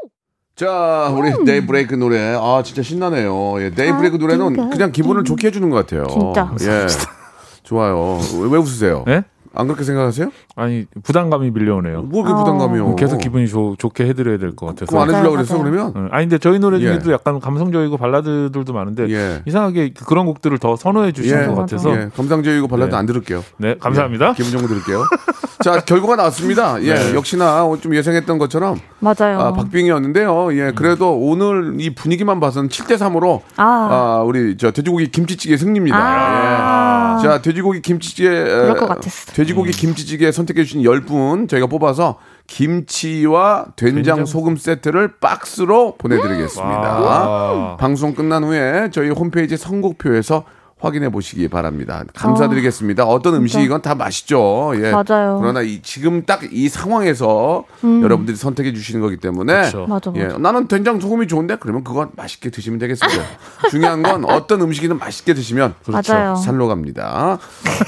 자, 우리 음. 데이브레이크 노래. 아, 진짜 신나네요. 예, 데이브레이크 노래는 그냥 기분을 좋게 해주는 것 같아요. 진짜. 예. 좋아요. 왜, 왜 웃으세요? 네? 안 그렇게 생각하세요? 아니 부담감이 밀려오네요. 뭐 그렇게 부담감이요? 계속 기분이 좋, 좋게 해드려야 될 것 같아서. 그럼 안 해주려고 그랬어. 그러면? 응. 아니 근데 저희 노래 중에도 예. 약간 감성적이고 발라드들도 많은데 예. 이상하게 그런 곡들을 더 선호해 주시는 예. 것 같아서 예, 감상적이고 발라드 네. 안 들을게요. 네 감사합니다. 예, 기분 좋은 거 들을게요. 자, 결과가 나왔습니다. 예, 네. 역시나 좀 예상했던 것처럼 맞아요 아, 박빙이었는데요. 예, 그래도 오늘 이 분위기만 봐서는 7대 3으로 아. 아, 우리 저 돼지고기 김치찌개 승리입니다. 아. 예. 자, 돼지고기 김치찌개 그럴 것 에, 같았어. 돼지고기 김치찌개 선택해 주신 10분 저희가 뽑아서 김치와 된장, 된장. 소금 세트를 박스로 보내 드리겠습니다. 와. 방송 끝난 후에 저희 홈페이지 선곡표에서 확인해 보시기 바랍니다. 감사드리겠습니다. 어떤 음식이건 다 맛있죠. 예. 맞아요. 그러나 이, 지금 딱 이 상황에서 여러분들이 선택해 주시는 거기 때문에 그렇죠. 맞아 예, 맞아 나는 된장 소금이 좋은데 그러면 그건 맛있게 드시면 되겠습니다. 중요한 건 어떤 음식이든 맛있게 드시면 그렇죠. 맞아요. 살로 갑니다.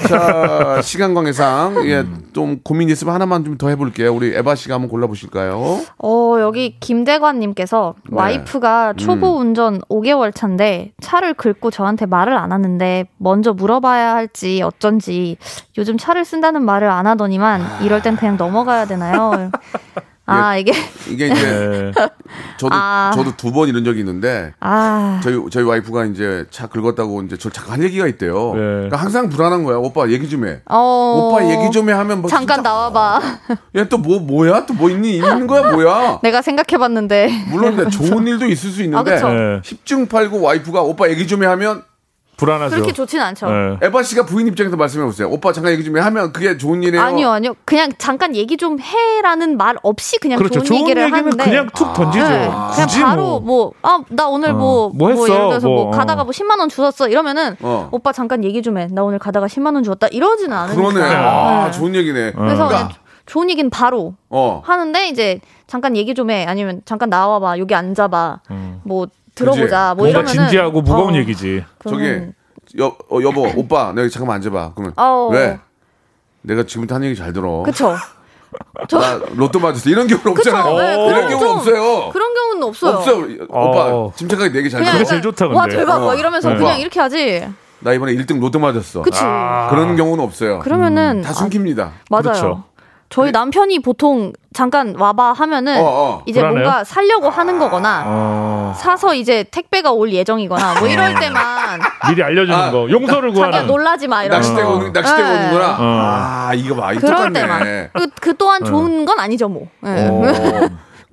자 시간 관계상 예, 좀 고민 있으면 하나만 좀 더 해볼게요. 우리 에바 씨가 한번 골라보실까요? 어, 여기 김대관님께서 네. 와이프가 초보 운전 5개월 차인데 차를 긁고 저한테 말을 안 하는데 하는데 먼저 물어봐야 할지 어쩐지 요즘 차를 쓴다는 말을 안 하더니만 이럴 땐 그냥 넘어가야 되나요? 아 이게 이게 이제 네. 저도 아. 저도 두 번 이런 적이 있는데 아 저희 저희 와이프가 이제 차 긁었다고 이제 저 잠깐 할 얘기가 있대요. 네. 그러니까 항상 불안한 거야. 오빠 얘기 좀 해. 어... 오빠 얘기 좀 해 하면 뭐 잠깐 나와봐. 얘 또 뭐 뭐야? 또 뭐 있니? 있는 거야 뭐야? 내가 생각해봤는데 물론 좋은 일도 있을 수 있는데 아. 네. 10중 8구 와이프가 오빠 얘기 좀 해 하면 불안하죠. 그렇게 좋진 않죠. 네. 에바 씨가 부인 입장에서 말씀해 보세요. 오빠 잠깐 얘기 좀 해 하면 그게 좋은 일이에요. 아니요, 아니요. 그냥 잠깐 얘기 좀 해라는 말 없이 그냥 그렇죠. 좋은, 좋은 얘기를 얘기는 하는데. 그냥 툭 던지죠. 네, 그냥 굳이 바로 뭐, 아, 나 오늘 뭐, 어, 뭐 했어? 예를 들어서 뭐, 뭐, 어. 가다가 뭐 10만 원 주웠어. 이러면은, 어. 오빠 잠깐 얘기 좀 해. 나 오늘 가다가 10만 원 주웠다. 이러지는 않으니까. 그러네. 아, 네. 좋은 얘기네. 그래서 그러니까 그냥 좋은 얘기는 바로 어. 하는데, 이제 잠깐 얘기 좀 해. 아니면 잠깐 나와봐. 여기 앉아봐. 뭐, 들어보자. 뭐 뭔가 이러면은. 진지하고 무거운 어, 얘기지. 저기 여 어, 여보 오빠 내가 잠깐만 앉아봐. 그러면 어. 왜? 내가 지금부터 하는 얘기 잘 들어. 그쵸. 저, 나 로또 맞았어. 이런 경우 그쵸. 없잖아요. 네, 이런 그런 경우 좀- 없어요. 그런 경우는 없어요. 없어. 어. 오빠 침착하게 내 얘기 잘 들어. 그게 제일 좋다, 와, 근데. 대박. 어. 막 이러면서 네. 그냥 이렇게 하지. 나 이번에 1등 로또 맞았어. 그치. 그런 경우는 없어요. 그러면은. 음, 다 아, 숨깁니다. 맞아요. 그렇죠. 저희 남편이 보통 잠깐 와봐 하면은 어, 어. 이제 불안해요? 뭔가 살려고 하는 거거나 어, 사서 이제 택배가 올 예정이거나 뭐 이럴 때만 미리 알려주는 아, 거. 용서를 자기야 구하는. 놀라지 마 이러면서 낚싯대 오는 낚싯대 네. 오는구나. 어. 아 이거 봐. 이 그럴 똑같네. 때만 그, 그 또한 좋은 건 아니죠 뭐 네.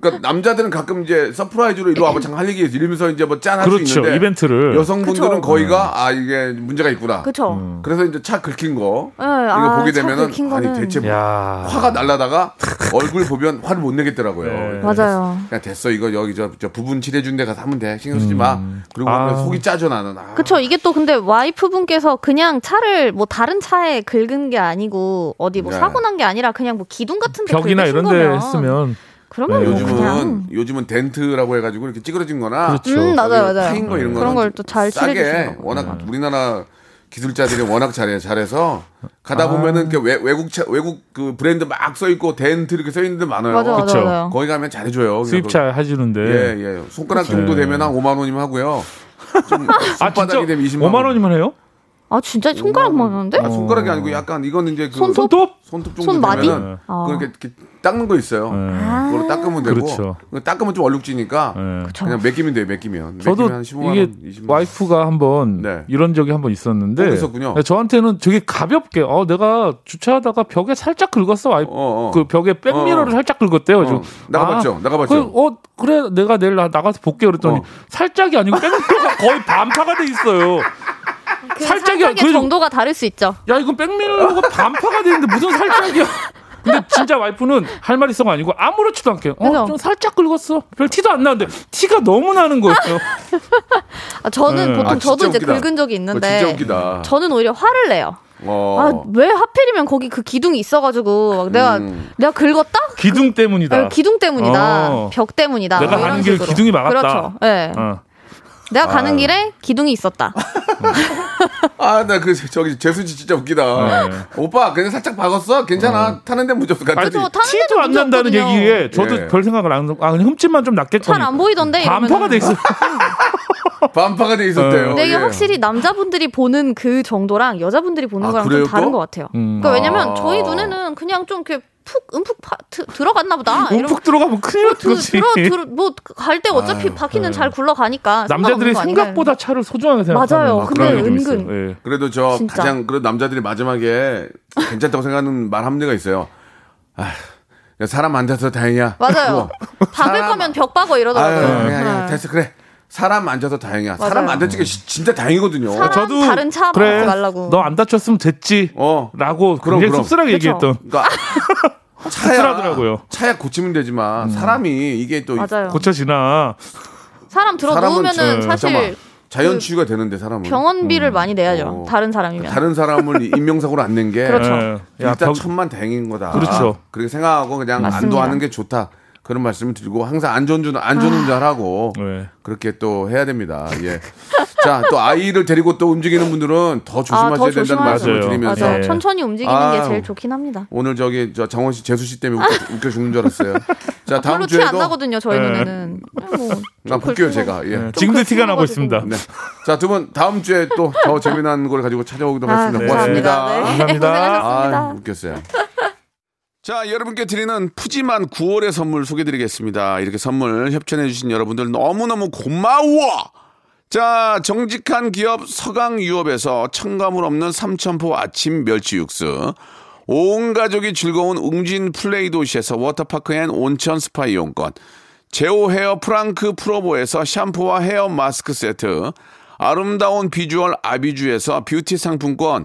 어. 그러니까 남자들은 가끔 이제 surprise로 이리 와봐 잠깐 할 얘기. 이러면서 이제 뭐 짠할수 그렇죠. 있는데 이벤트를. 여성분들은 그쵸. 거의가 아 이게 문제가 있구나. 그쵸 그래서 이제 차 긁힌 거 네, 이거 아, 보게 차 되면은 아니 거는- 대체 뭐 야. 화가 날라다가 얼굴 보면 화를 못 내겠더라고요. 네. 맞아요 그냥 됐어 이거 여기 저, 저 부분 칠해준 데 가서 하면 돼 신경 쓰지 마. 그리고 아. 속이 짜져 나는. 아. 그쵸 이게 또 근데 와이프분께서 그냥 차를 뭐 다른 차에 긁은 게 아니고 어디 뭐 네. 사고 난 게 아니라 그냥 뭐 기둥 같은 데 벽이나 긁으신 이런 데 거면 했으면. 그러면 네, 뭐 요즘은 그냥 요즘은 덴트라고 해가지고 이렇게 찌그러진거나 그렇죠. 음 맞아요 맞아요 파인 거 이런 그런 거는 걸또 잘 싸게 거 워낙 우리나라 기술자들이 워낙 잘해 잘해서 아. 가다 보면은 이렇게 외, 외국 차, 외국 그 브랜드 막 써 있고 덴트 이렇게 써 있는 데 많아요. 맞아 맞아 그쵸. 맞아요 거기 가면 잘해줘요. 수입차 해주는데. 예, 예. 손가락 정도 네. 되면 한 5만 원이면 하고요. 좀 아, 진짜 손바닥이 되면 20만 5만 원이면 해요? 아 진짜 손가락만 하는데 아, 손가락이 아니고 약간 이거는 이제 그 손톱? 손톱? 손톱 정도 손마디? 되면은 아. 그렇게 이렇게 닦는 거 있어요. 네. 그걸로 닦으면 되고 그렇죠. 닦으면 좀 얼룩지니까 네. 그냥 맡기면 돼요. 맡기면. 저도 맡기면 한 15만 이게 원, 20만 원. 와이프가 한번 네. 이런 적이 한번 있었는데 어, 있었군요. 네, 저한테는 되게 가볍게 어 내가 주차하다가 벽에 살짝 긁었어 와이프 어, 어. 그 벽에 백미러를 어. 살짝 긁었대요. 어, 저, 나가봤죠. 나가봤죠. 그, 어 그래 내가 내일 나, 나가서 볼게 그랬더니 어. 살짝이 아니고 백미러가 거의 반파가 돼 있어요. 그 살짝이야. 살짝의 그래도- 정도가 다를 수 있죠 야 이건 백미러가 반파가 돼 있는데 무슨 살짝이야? 근데 진짜 와이프는 할 말 있어가 아니고 아무렇지도 않게 그죠? 어좀 살짝 긁었어. 별 티도 안 나는데 티가 너무 나는 거예요. 아, 저는 네. 보통 아, 저도 이제 웃기다. 긁은 적이 그거 있는데 진짜 웃기다. 저는 오히려 화를 내요 어. 아왜 하필이면 거기 그 기둥이 있어가지고 막 내가 음. 내가 긁었다 기둥 때문이다. 아, 기둥 때문이다 어. 벽 때문이다 내가 뭐 이런 가는 길 식으로. 기둥이 막았다. 그렇죠 예 어. 내가 가는 아유. 길에 기둥이 있었다 아, 나 그 저기 재수지 진짜 웃기다. 네. 오빠 그냥 살짝 박았어? 괜찮아. 타는데 문제 없어. 타는 티도 데도 안 난다는 없거든요. 얘기에 저도 예. 별 생각을 안 하고 아 그냥 흠집만 좀 났겠거니. 잘안 보이던데 반파가. 돼 있어. 반파가 돼 있었대요. 어. 근데 이게 예. 확실히 남자분들이 보는 그 정도랑 여자분들이 보는 아, 거랑 그래요, 좀 다른 또? 것 같아요. 음. 그러니까 왜냐면 아. 저희 눈에는 그냥 좀 이렇게 푹 움푹 파, 드, 들어갔나 보다. 움푹 들어가면 큰일 그, 거지. 들어, 들어, 뭐갈 때 어차피 아유, 바퀴는 네. 잘 굴러가니까. 남자들이 거 아닌가요? 생각보다 차를 소중하게 생각하는 맞아요. 막 근데 은근. 있어요. 예. 그래도 저 진짜. 가장 그런 남자들이 마지막에 괜찮다고 생각하는 말 합리가 있어요. 아, 야, 사람 안 다쳐서 다행이야. 맞아요. 박을 사람- 거면 벽 박어 아유, 이러더라고요. 야, 야, 네. 됐어 그래. 사람 안 다쳐서 다행이야. 사람 맞아요. 안 다치게 시- 진짜 다행이거든요. 사람- 저도 다른 차 그래, 말라고. 너 안 다쳤으면 됐지. 어. 라고 그럼, 굉장히 그럼. 씁쓸하게 그쵸. 얘기했던. 그러니까 차야 씁쓸하더라고요. 차야 고치면 되지만 사람이 이게 또 맞아요. 고쳐지나. 사람 들어 누우면은 저- 사실 잠깐만. 자연 그 치유가 되는데 사람은 병원비를 많이 내야죠. 어. 다른 사람이면. 다른 사람을 인명사고로 안 낸 게 그렇죠. 예. 야, 일단 벽- 천만 다행인 거다. 그렇죠. 그렇게 생각하고 그냥 맞습니다. 안도하는 게 좋다. 그런 말씀을 드리고 항상 안전운전 안전운전하고 네. 그렇게 또 해야 됩니다. 예. 자, 또 아이를 데리고 또 움직이는 분들은 더 조심하셔야 아, 더 된다는 조심하죠. 말씀을 맞아요. 드리면서 맞아요. 네. 천천히 움직이는 아. 게 제일 좋긴 합니다. 오늘 저기 저 장원 씨, 재수 씨 때문에 웃겨, 웃겨 죽는 줄 알았어요. 자, 다음 별로 티안 주에도 나거든요. 저희 네. 눈에는. 뭐, 나 볼게요, 제가. 예. 네, 지금도 그 티가 나고 있습니다. 네. 자, 두 분 다음 주에 또 더 재미난 걸 가지고 찾아오도록 아, 하겠습니다. 네. 고맙습니다. 네. 감사합니다. 고생하셨습니다. 아, 웃겼어요. 자, 여러분께 드리는 푸짐한 9월의 선물 소개드리겠습니다. 이렇게 선물 협찬해주신 여러분들 너무너무 고마워! 자, 정직한 기업 서강유업에서 첨가물 없는 삼천포 아침 멸치 육수. 온 가족이 즐거운 웅진 플레이 도시에서 워터파크 and 온천 스파 이용권. 제오 헤어 프랑크 프로보에서 샴푸와 헤어 마스크 세트. 아름다운 비주얼 아비주에서 뷰티 상품권.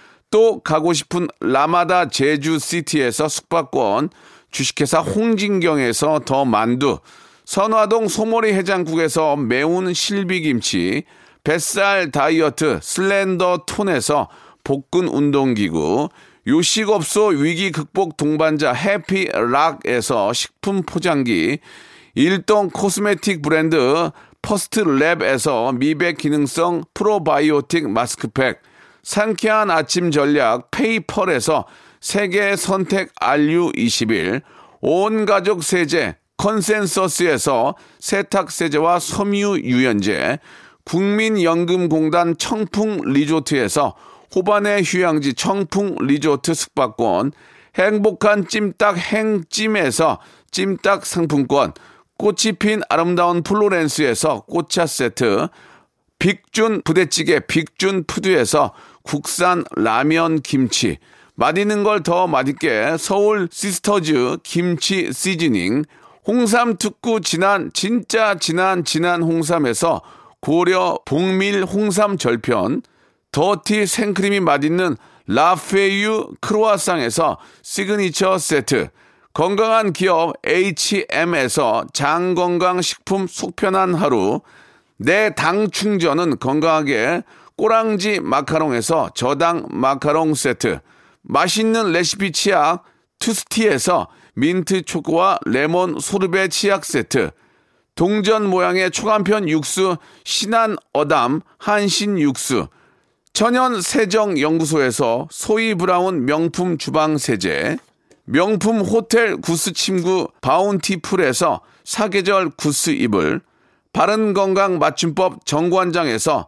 또 가고 싶은 라마다 제주시티에서 숙박권, 주식회사 홍진경에서 더 만두, 선화동 소머리 해장국에서 매운 실비김치, 뱃살 다이어트 슬렌더 톤에서 복근 운동기구, 요식업소 위기 극복 동반자 해피락에서 식품 포장기, 일동 코스메틱 브랜드 퍼스트랩에서 미백 기능성 프로바이오틱 마스크팩, 상쾌한 아침 전략 페이펄에서 세계 선택 RU21, 온 가족 세제 컨센서스에서 세탁 세제와 섬유 유연제, 국민연금공단 청풍 리조트에서 호반의 휴양지 청풍 리조트 숙박권, 행복한 찜닭 행찜에서 찜닭 상품권, 꽃이 핀 아름다운 플로렌스에서 꽃차 세트, 빅준 부대찌개 빅준 푸드에서 국산 라면 김치. 맛있는 걸 더 맛있게 서울 시스터즈 김치 seasoning. 홍삼 특구 진한 진짜 진한 진한 홍삼에서 고려 복밀 홍삼 절편 더티 생크림이 맛있는 라페유 크로아상에서 시그니처 세트. 건강한 기업 H&M에서 장건강식품 속편한 하루. 내 당 충전은 건강하게 꼬랑지 마카롱에서 저당 마카롱 세트 맛있는 레시피 치약 투스티에서 민트 초코와 레몬 소르베 치약 세트 동전 모양의 초간편 육수 신한 어담 한신 육수 천연 세정 연구소에서 소이 브라운 명품 주방 세제 명품 호텔 구스 침구 바운티풀에서 사계절 구스 이불 바른 건강 맞춤법 정관장에서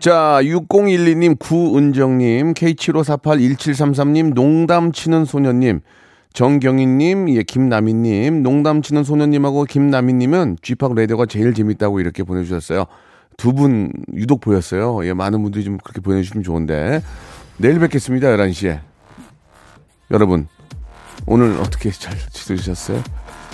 자, 6012님, 구은정님, K75481733님, 농담 치는 소녀님, 정경희님, 예, 김남희님, 농담 치는 소녀님하고 김남희님은 쥐팍 라디오가 제일 재밌다고 이렇게 보내주셨어요. 두 분 유독 보였어요. 예, 많은 분들이 좀 그렇게 보내주시면 좋은데. 내일 뵙겠습니다, 11시에. 여러분, 오늘 어떻게 잘 지내셨어요?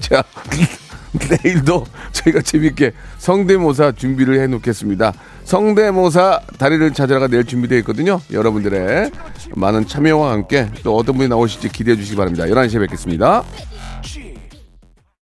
자, 내일도 저희가 재밌게 성대모사 준비를 해 놓겠습니다. 성대모사 다리를 찾아가 내일 준비되어 있거든요. 여러분들의 많은 참여와 함께 또 어떤 분이 나오실지 기대해 주시기 바랍니다. 11시에 뵙겠습니다.